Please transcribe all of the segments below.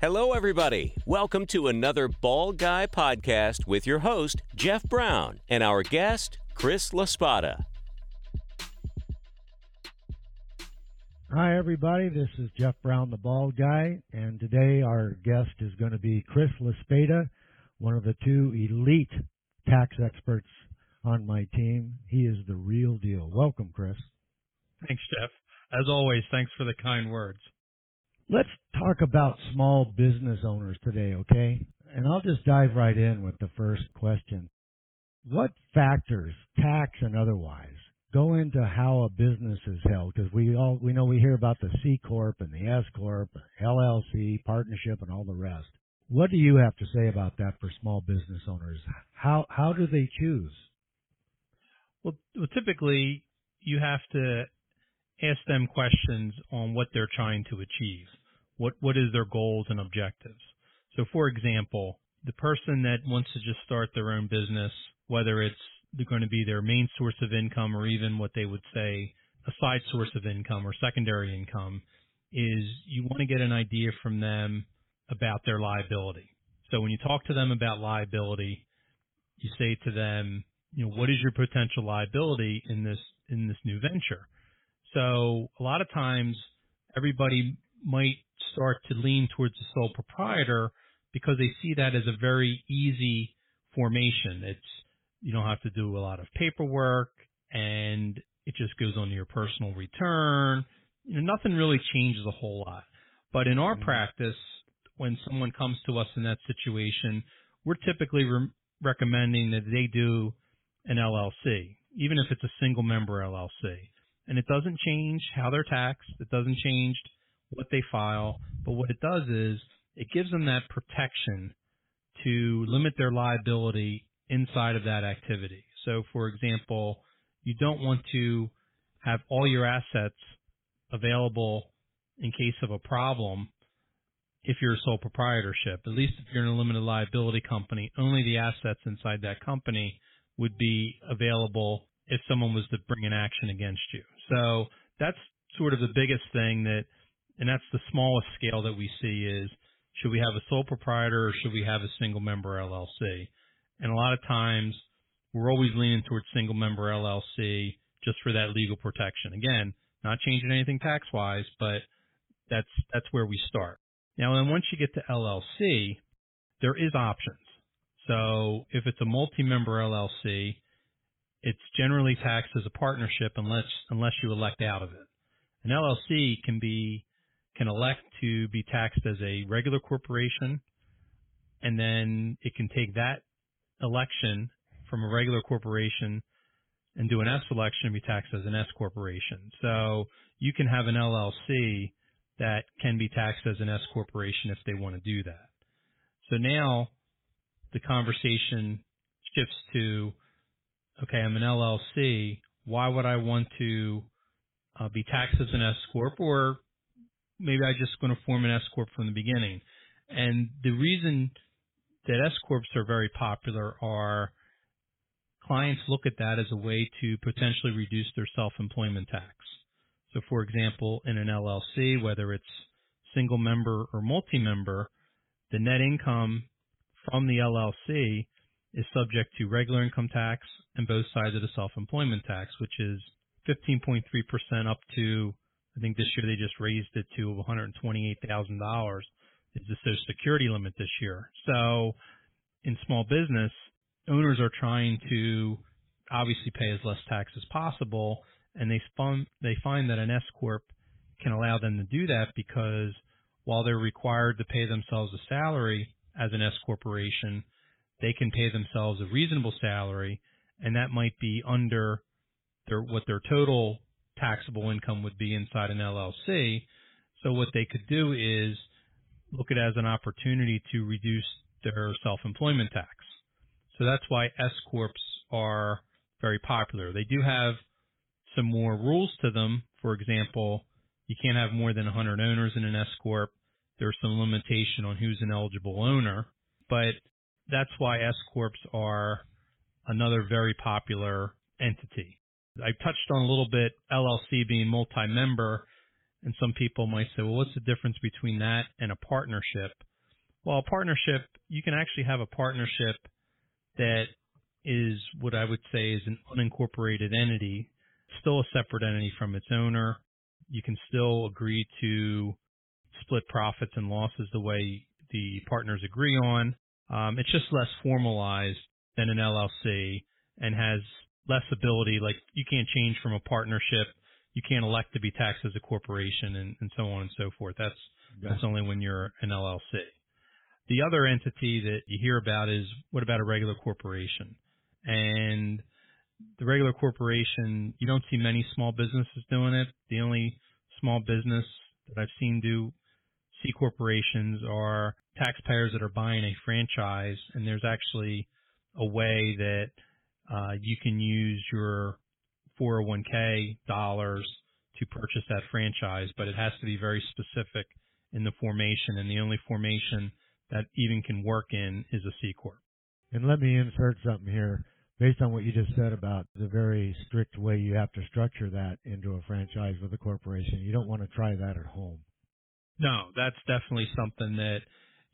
Hello, everybody. Welcome to another Bald Guy podcast with your host, Jeff Brown, and our guest, Chris LaSpada. Hi, everybody. This is Jeff Brown, the Bald Guy, and today our guest is going to be Chris LaSpada, one of the two elite tax experts on my team. He is the real deal. Welcome, Chris. Thanks, Jeff. As always, thanks for the kind words. Let's talk about small business owners today, okay? And I'll just dive right in with the first question. What factors, tax and otherwise, go into how a business is held? Because we all we know we hear about the C corp and the S corp, LLC, partnership, and all the rest. What do you have to say about that for small business owners? How how do they choose? Well, well typically you have to ask them questions on what they're trying to achieve. What what is their goals and objectives? So for example, the person that wants to just start their own business, whether it's going to be their main source of income or even what they would say a side source of income or secondary income, is you want to get an idea from them about their liability. So when you talk to them about liability, you say to them, you know, what is your potential liability in this in this new venture? So a lot of times everybody might start to lean towards the sole proprietor because they see that as a very easy formation. It's you don't have to do a lot of paperwork and it just goes on your personal return. You know, nothing really changes a whole lot. But in our mm-hmm. practice, when someone comes to us in that situation, we're typically re- recommending that they do an LLC, even if it's a single member LLC. And it doesn't change how they're taxed. It doesn't change what they file, but what it does is it gives them that protection to limit their liability inside of that activity. So, for example, you don't want to have all your assets available in case of a problem if you're a sole proprietorship. At least if you're in a limited liability company, only the assets inside that company would be available if someone was to bring an action against you. So that's sort of the biggest thing that and that's the smallest scale that we see is should we have a sole proprietor or should we have a single member LLC? And a lot of times we're always leaning towards single member LLC just for that legal protection. Again, not changing anything tax wise, but that's that's where we start. Now, then once you get to LLC, there is options. So if it's a multi-member LLC, it's generally taxed as a partnership unless unless you elect out of it. An LLC can be can elect to be taxed as a regular corporation, and then it can take that election from a regular corporation and do an S election and be taxed as an S corporation. So you can have an LLC that can be taxed as an S corporation if they want to do that. So now the conversation shifts to, okay, I'm an LLC. Why would I want to uh, be taxed as an S corp or maybe I'm just going to form an S corp from the beginning. And the reason that S corps are very popular are clients look at that as a way to potentially reduce their self-employment tax. So, for example, in an LLC, whether it's single member or multi-member, the net income from the LLC is subject to regular income tax and both sides of the self-employment tax, which is 15.3% up to I think this year they just raised it to $128,000 is the Social Security limit this year. So in small business, owners are trying to obviously pay as less tax as possible, and they they find that an S corp can allow them to do that because while they're required to pay themselves a salary as an S corporation, they can pay themselves a reasonable salary, and that might be under their what their total taxable income would be inside an LLC. So what they could do is look at it as an opportunity to reduce their self-employment tax. So that's why S corps are very popular. They do have some more rules to them. For example, you can't have more than 100 owners in an S corp. There's some limitation on who's an eligible owner, but that's why S corps are another very popular entity. I touched on a little bit LLC being multi-member, and some people might say, well, what's the difference between that and a partnership? Well, a partnership, you can actually have a partnership that is what I would say is an unincorporated entity, still a separate entity from its owner. You can still agree to split profits and losses the way the partners agree on. Um, it's just less formalized than an LLC and has less ability. Like you can't change from a partnership. You can't elect to be taxed as a corporation and, and so on and so forth. That's Gotcha. that's only when you're an LLC. The other entity that you hear about is what about a regular corporation? And the regular corporation, you don't see many small businesses doing it. The only small business that I've seen do C corporations are taxpayers that are buying a franchise, and there's actually a way that uh, you can use your 401k dollars to purchase that franchise, but it has to be very specific in the formation, and the only formation that even can work in is a C corp. And let me insert something here based on what you just said about the very strict way you have to structure that into a franchise with a corporation. You don't want to try that at home. No, that's definitely something that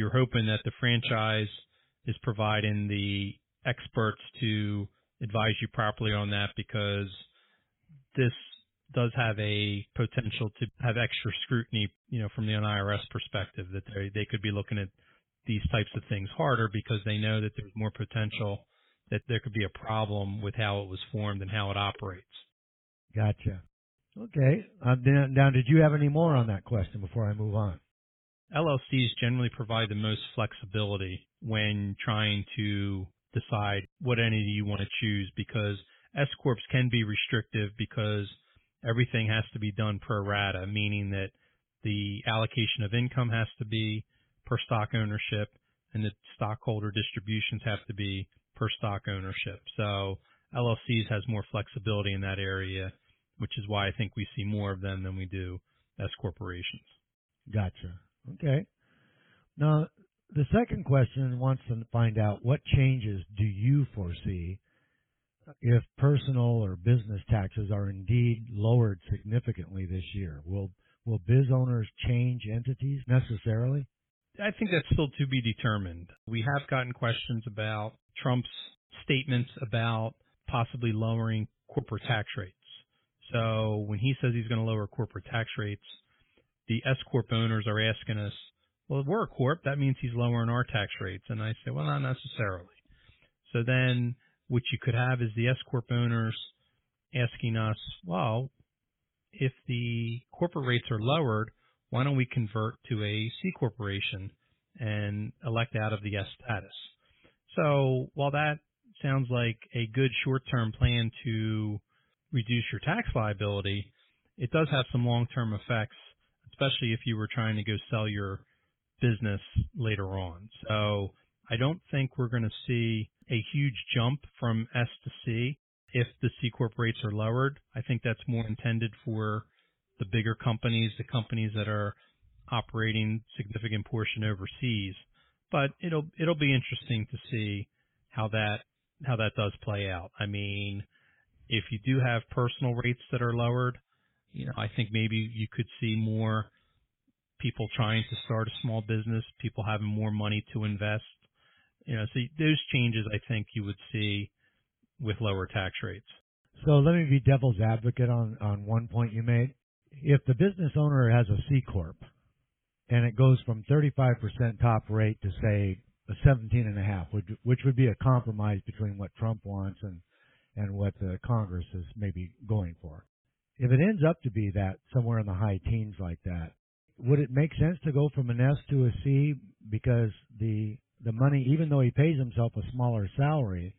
you're hoping that the franchise is providing the experts to advise you properly on that because this does have a potential to have extra scrutiny, you know, from the IRS perspective that they they could be looking at these types of things harder because they know that there's more potential that there could be a problem with how it was formed and how it operates. Gotcha. Okay. Uh, now, now, did you have any more on that question before I move on? LLCs generally provide the most flexibility when trying to decide what entity you want to choose because S corps can be restrictive because everything has to be done pro rata, meaning that the allocation of income has to be per stock ownership and the stockholder distributions have to be per stock ownership. So LLCs has more flexibility in that area, which is why I think we see more of them than we do S corporations. Gotcha. Okay. Now, the second question wants to find out what changes do you foresee if personal or business taxes are indeed lowered significantly this year? Will will biz owners change entities necessarily? I think that's still to be determined. We have gotten questions about Trump's statements about possibly lowering corporate tax rates. So when he says he's going to lower corporate tax rates, the S corp owners are asking us, well, we're a corp, that means he's lowering our tax rates. And I say, well, not necessarily. So then what you could have is the S corp owners asking us, well, if the corporate rates are lowered, why don't we convert to a C corporation and elect out of the S status? So while that sounds like a good short-term plan to reduce your tax liability, it does have some long-term effects, especially if you were trying to go sell your business later on. So I don't think we're going to see a huge jump from S to C if the C corp rates are lowered. I think that's more intended for the bigger companies, the companies that are operating significant portion overseas. But it'll it'll be interesting to see how that how that does play out. I mean, if you do have personal rates that are lowered, you know, I think maybe you could see more people trying to start a small business, people having more money to invest. You know, so those changes I think you would see with lower tax rates. So let me be devil's advocate on, on one point you made. If the business owner has a C corp and it goes from 35% top rate to say a 17 and a half, which, which would be a compromise between what Trump wants and, and what the Congress is maybe going for. If it ends up to be that somewhere in the high teens like that, would it make sense to go from an S to a C because the the money, even though he pays himself a smaller salary,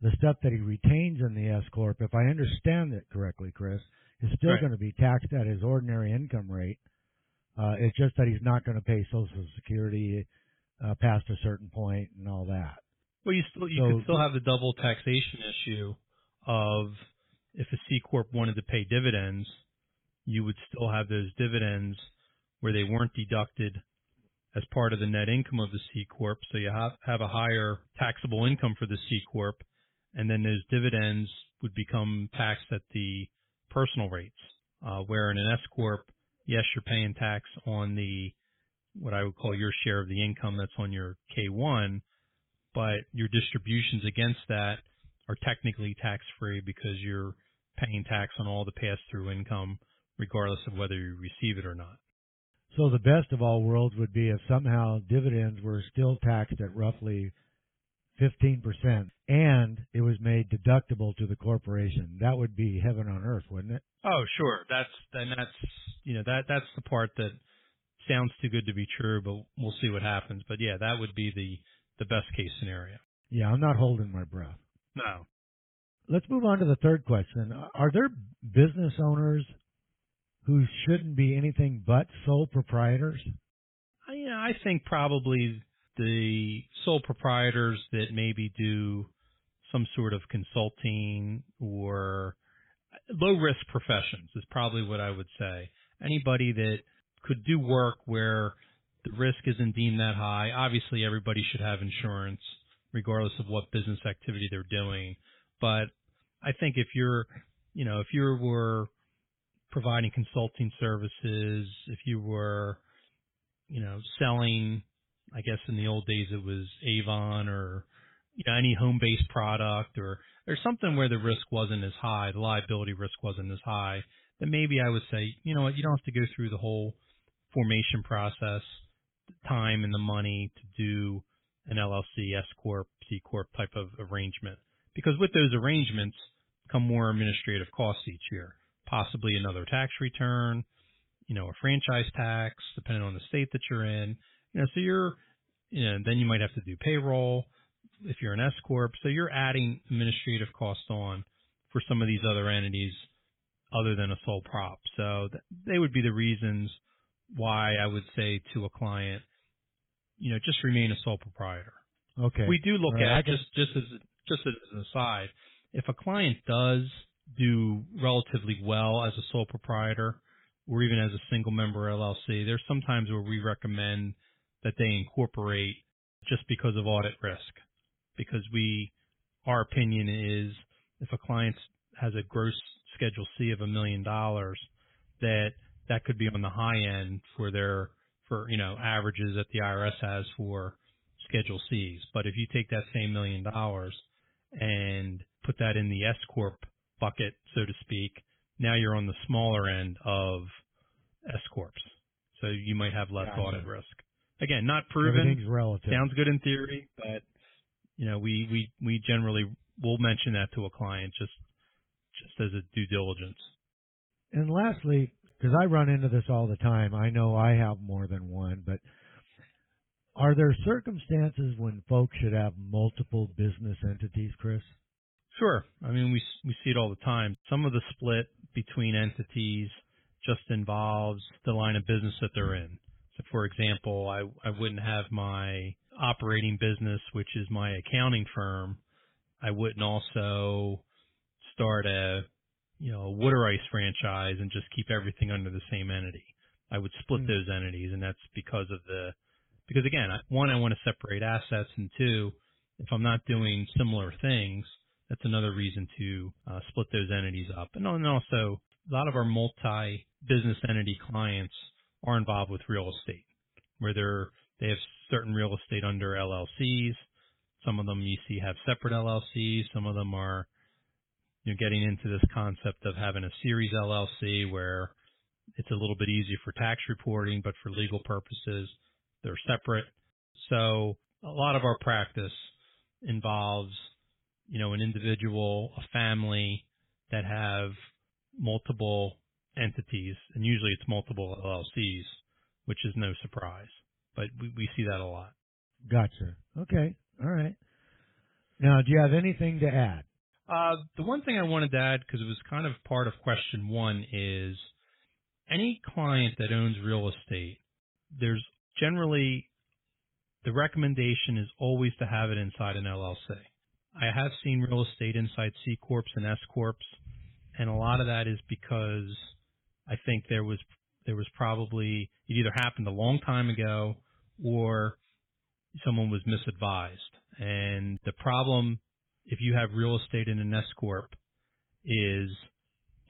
the stuff that he retains in the S corp, if I understand it correctly, Chris, is still Right. going to be taxed at his ordinary income rate. Uh, it's just that he's not going to pay Social Security uh, past a certain point and all that. Well, you still you So- could still have the double taxation issue of if a C corp wanted to pay dividends, you would still have those dividends where they weren't deducted as part of the net income of the C corp. So you have have a higher taxable income for the C corp, and then those dividends would become taxed at the personal rates. Uh, where in an S corp, yes, you're paying tax on the what I would call your share of the income that's on your K1, but your distributions against that are technically tax free because you're paying tax on all the pass through income regardless of whether you receive it or not. So the best of all worlds would be if somehow dividends were still taxed at roughly 15% and it was made deductible to the corporation. That would be heaven on earth, wouldn't it? Oh, sure. That's and that's you know that that's the part that sounds too good to be true, but we'll see what happens. But yeah, that would be the the best case scenario. Yeah, I'm not holding my breath. No. Let's move on to the third question. Are there business owners who shouldn't be anything but sole proprietors? Uh, yeah, I think probably the sole proprietors that maybe do some sort of consulting or low risk professions is probably what I would say. Anybody that could do work where the risk isn't deemed that high. Obviously, everybody should have insurance regardless of what business activity they're doing. But I think if you're, you know, if you were providing consulting services, if you were, you know, selling I guess in the old days it was Avon or you know, any home-based product or or something where the risk wasn't as high, the liability risk wasn't as high, then maybe I would say, you know what, you don't have to go through the whole formation process, the time and the money to do an LLC, S corp, C corp type of arrangement. Because with those arrangements come more administrative costs each year, possibly another tax return, you know, a franchise tax, depending on the state that you're in. You know, so you're, you know, then you might have to do payroll if you're an S corp. So you're adding administrative costs on for some of these other entities other than a sole prop. So th- they would be the reasons why I would say to a client, you know, just remain a sole proprietor. Okay. We do look right, at just just as just as an aside, if a client does do relatively well as a sole proprietor or even as a single member LLC, there's sometimes where we recommend that they incorporate just because of audit risk. Because we, our opinion is if a client has a gross Schedule C of a million dollars, that that could be on the high end for their, for, you know, averages that the IRS has for Schedule Cs. But if you take that same million dollars and put that in the S Corp bucket, so to speak, now you're on the smaller end of S Corps. So you might have less Gotcha. audit risk. Again, not proven. Everything's relative. Sounds good in theory, but you know, we we we generally will mention that to a client just just as a due diligence. And lastly, because I run into this all the time, I know I have more than one, but are there circumstances when folks should have multiple business entities, Chris? Sure. I mean, we we see it all the time. Some of the split between entities just involves the line of business that they're in. So, for example, I I wouldn't have my operating business, which is my accounting firm. I wouldn't also start a you know a water ice franchise and just keep everything under the same entity. I would split Hmm. those entities, and that's because of the because again, one, I want to separate assets, and two, if I'm not doing similar things, that's another reason to uh, split those entities up. And also, a lot of our multi-business entity clients are involved with real estate, where they're they have certain real estate under LLCs. Some of them you see have separate LLCs. Some of them are you know getting into this concept of having a series LLC where it's a little bit easier for tax reporting, but for legal purposes, they're separate. So a lot of our practice involves, you know, an individual, a family that have multiple entities, and usually it's multiple LLCs, which is no surprise. But we, we see that a lot. Gotcha. Okay. All right. Now, do you have anything to add? Uh, the one thing I wanted to add, because it was kind of part of question one, is any client that owns real estate, there's generally the recommendation is always to have it inside an LLC. I have seen real estate inside C corps and S corps, and a lot of that is because I think there was there was probably it either happened a long time ago or someone was misadvised. And the problem if you have real estate in an S corp is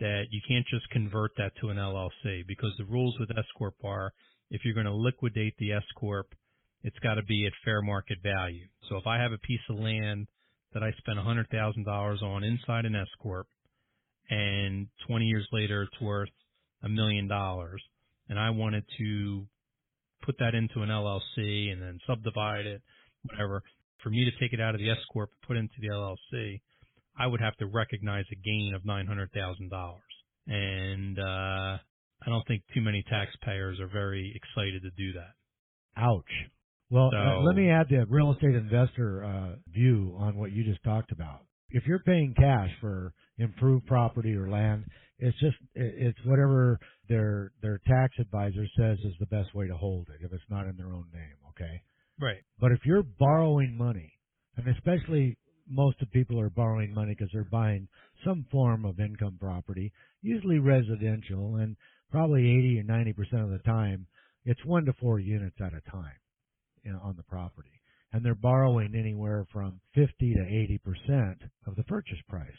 that you can't just convert that to an LLC because the rules with S corp are if you're going to liquidate the S corp, it's got to be at fair market value. So if I have a piece of land that I spent $100,000 on inside an S corp, and 20 years later it's worth a million dollars, and I wanted to put that into an LLC and then subdivide it, whatever. For me to take it out of the S corp and put it into the LLC, I would have to recognize a gain of nine hundred thousand dollars, and uh, I don't think too many taxpayers are very excited to do that. Ouch. Well, So- uh, let me add the real estate investor uh, view on what you just talked about. If you're paying cash for improved property or land, it's just it's whatever their their tax advisor says is the best way to hold it if it's not in their own name. Okay. Right. But if you're borrowing money, and especially most of people are borrowing money because they're buying some form of income property, usually residential, and probably 80 or 90 percent of the time, it's one to four units at a time know, on the property, and they're borrowing anywhere from 50 to 80 percent of the purchase price.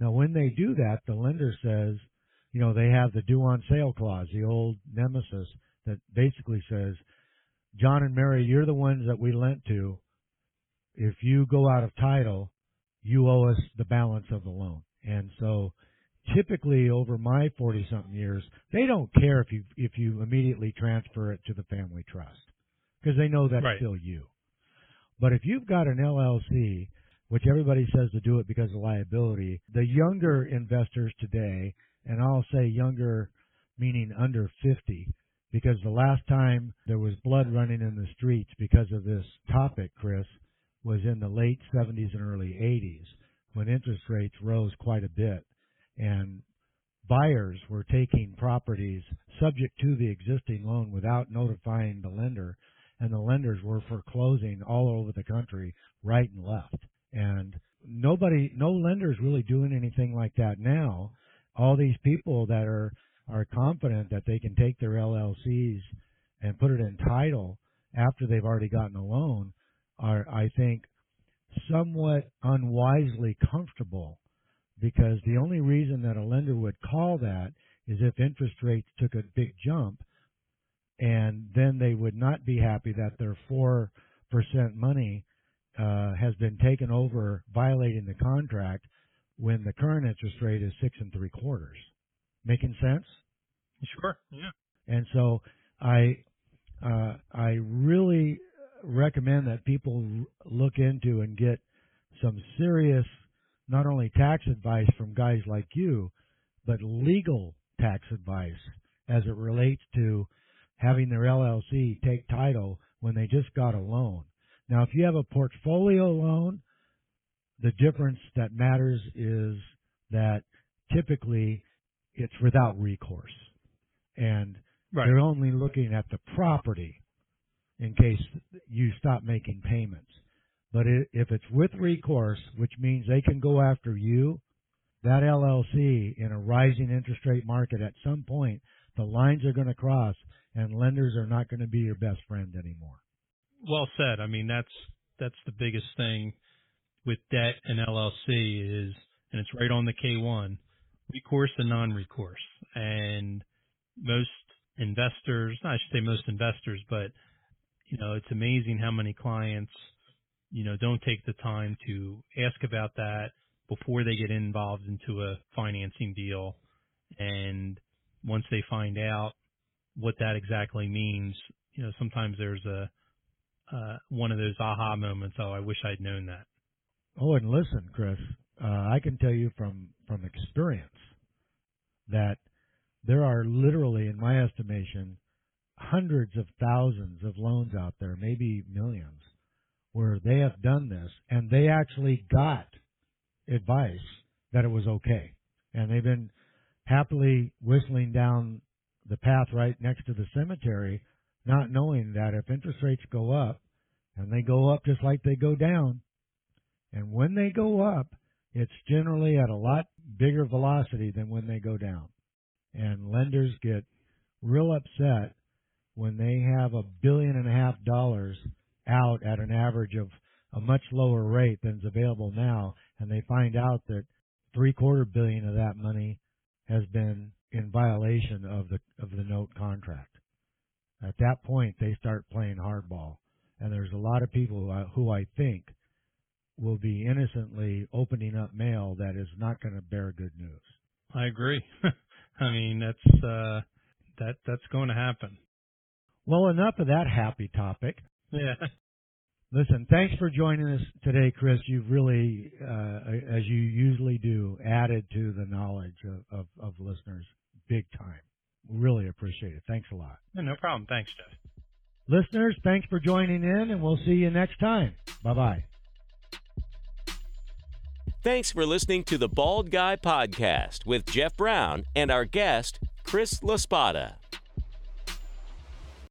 Now, when they do that, the lender says, you know, they have the due on sale clause, the old nemesis that basically says, John and Mary, you're the ones that we lent to. If you go out of title, you owe us the balance of the loan. And so typically over my 40 something years, they don't care if you, if you immediately transfer it to the family trust because they know that's Right. still you. But if you've got an LLC, which everybody says to do it because of liability, the younger investors today, and I'll say younger meaning under 50, because the last time there was blood running in the streets because of this topic, Chris, was in the late 70s and early 80s when interest rates rose quite a bit and buyers were taking properties subject to the existing loan without notifying the lender and the lenders were foreclosing all over the country right and left. And nobody no lenders really doing anything like that now. All these people that are are confident that they can take their LLCs and put it in title after they've already gotten a loan are I think somewhat unwisely comfortable. Because the only reason that a lender would call that is if interest rates took a big jump and then they would not be happy that their 4% money uh, has been taken over violating the contract when the current interest rate is six and three quarters. Making sense? Sure. Yeah. And so I uh, I really recommend that people look into and get some serious not only tax advice from guys like you, but legal tax advice as it relates to having their LLC take title when they just got a loan. Now, if you have a portfolio loan, the difference that matters is that typically it's without recourse. And Right. they're only looking at the property in case you stop making payments. But if it's with recourse, which means they can go after you, that LLC in a rising interest rate market at some point, the lines are going to cross and lenders are not going to be your best friend anymore. Well said. I mean, that's that's the biggest thing with debt and LLC is, and it's right on the K1, recourse and non-recourse. And most investors, I should say most investors, but you know, it's amazing how many clients, you know, don't take the time to ask about that before they get involved into a financing deal. And once they find out what that exactly means, you know, sometimes there's a uh, one of those aha moments. Oh, I wish I'd known that. Oh, and listen, Chris, uh, I can tell you from from experience that there are literally, in my estimation, hundreds of thousands of loans out there, maybe millions, where they have done this and they actually got advice that it was okay, and they've been happily whistling down the path right next to the cemetery, not knowing that if interest rates go up, and they go up just like they go down, and when they go up, it's generally at a lot bigger velocity than when they go down. And lenders get real upset when they have a billion and a half dollars out at an average of a much lower rate than's available now, and they find out that three quarter billion of that money has been in violation of the of the note contract. At that point, they start playing hardball. And there's a lot of people who I, who I think will be innocently opening up mail that is not going to bear good news. I agree. I mean, that's uh, that that's going to happen. Well, enough of that happy topic. Yeah. Listen, thanks for joining us today, Chris. You've really, uh, as you usually do, added to the knowledge of, of, of listeners big time. Really appreciate it. Thanks a lot. Yeah, no problem. Thanks, Jeff. Listeners, thanks for joining in, and we'll see you next time. Bye bye. Thanks for listening to the Bald Guy Podcast with Jeff Brown and our guest, Chris LaSpada.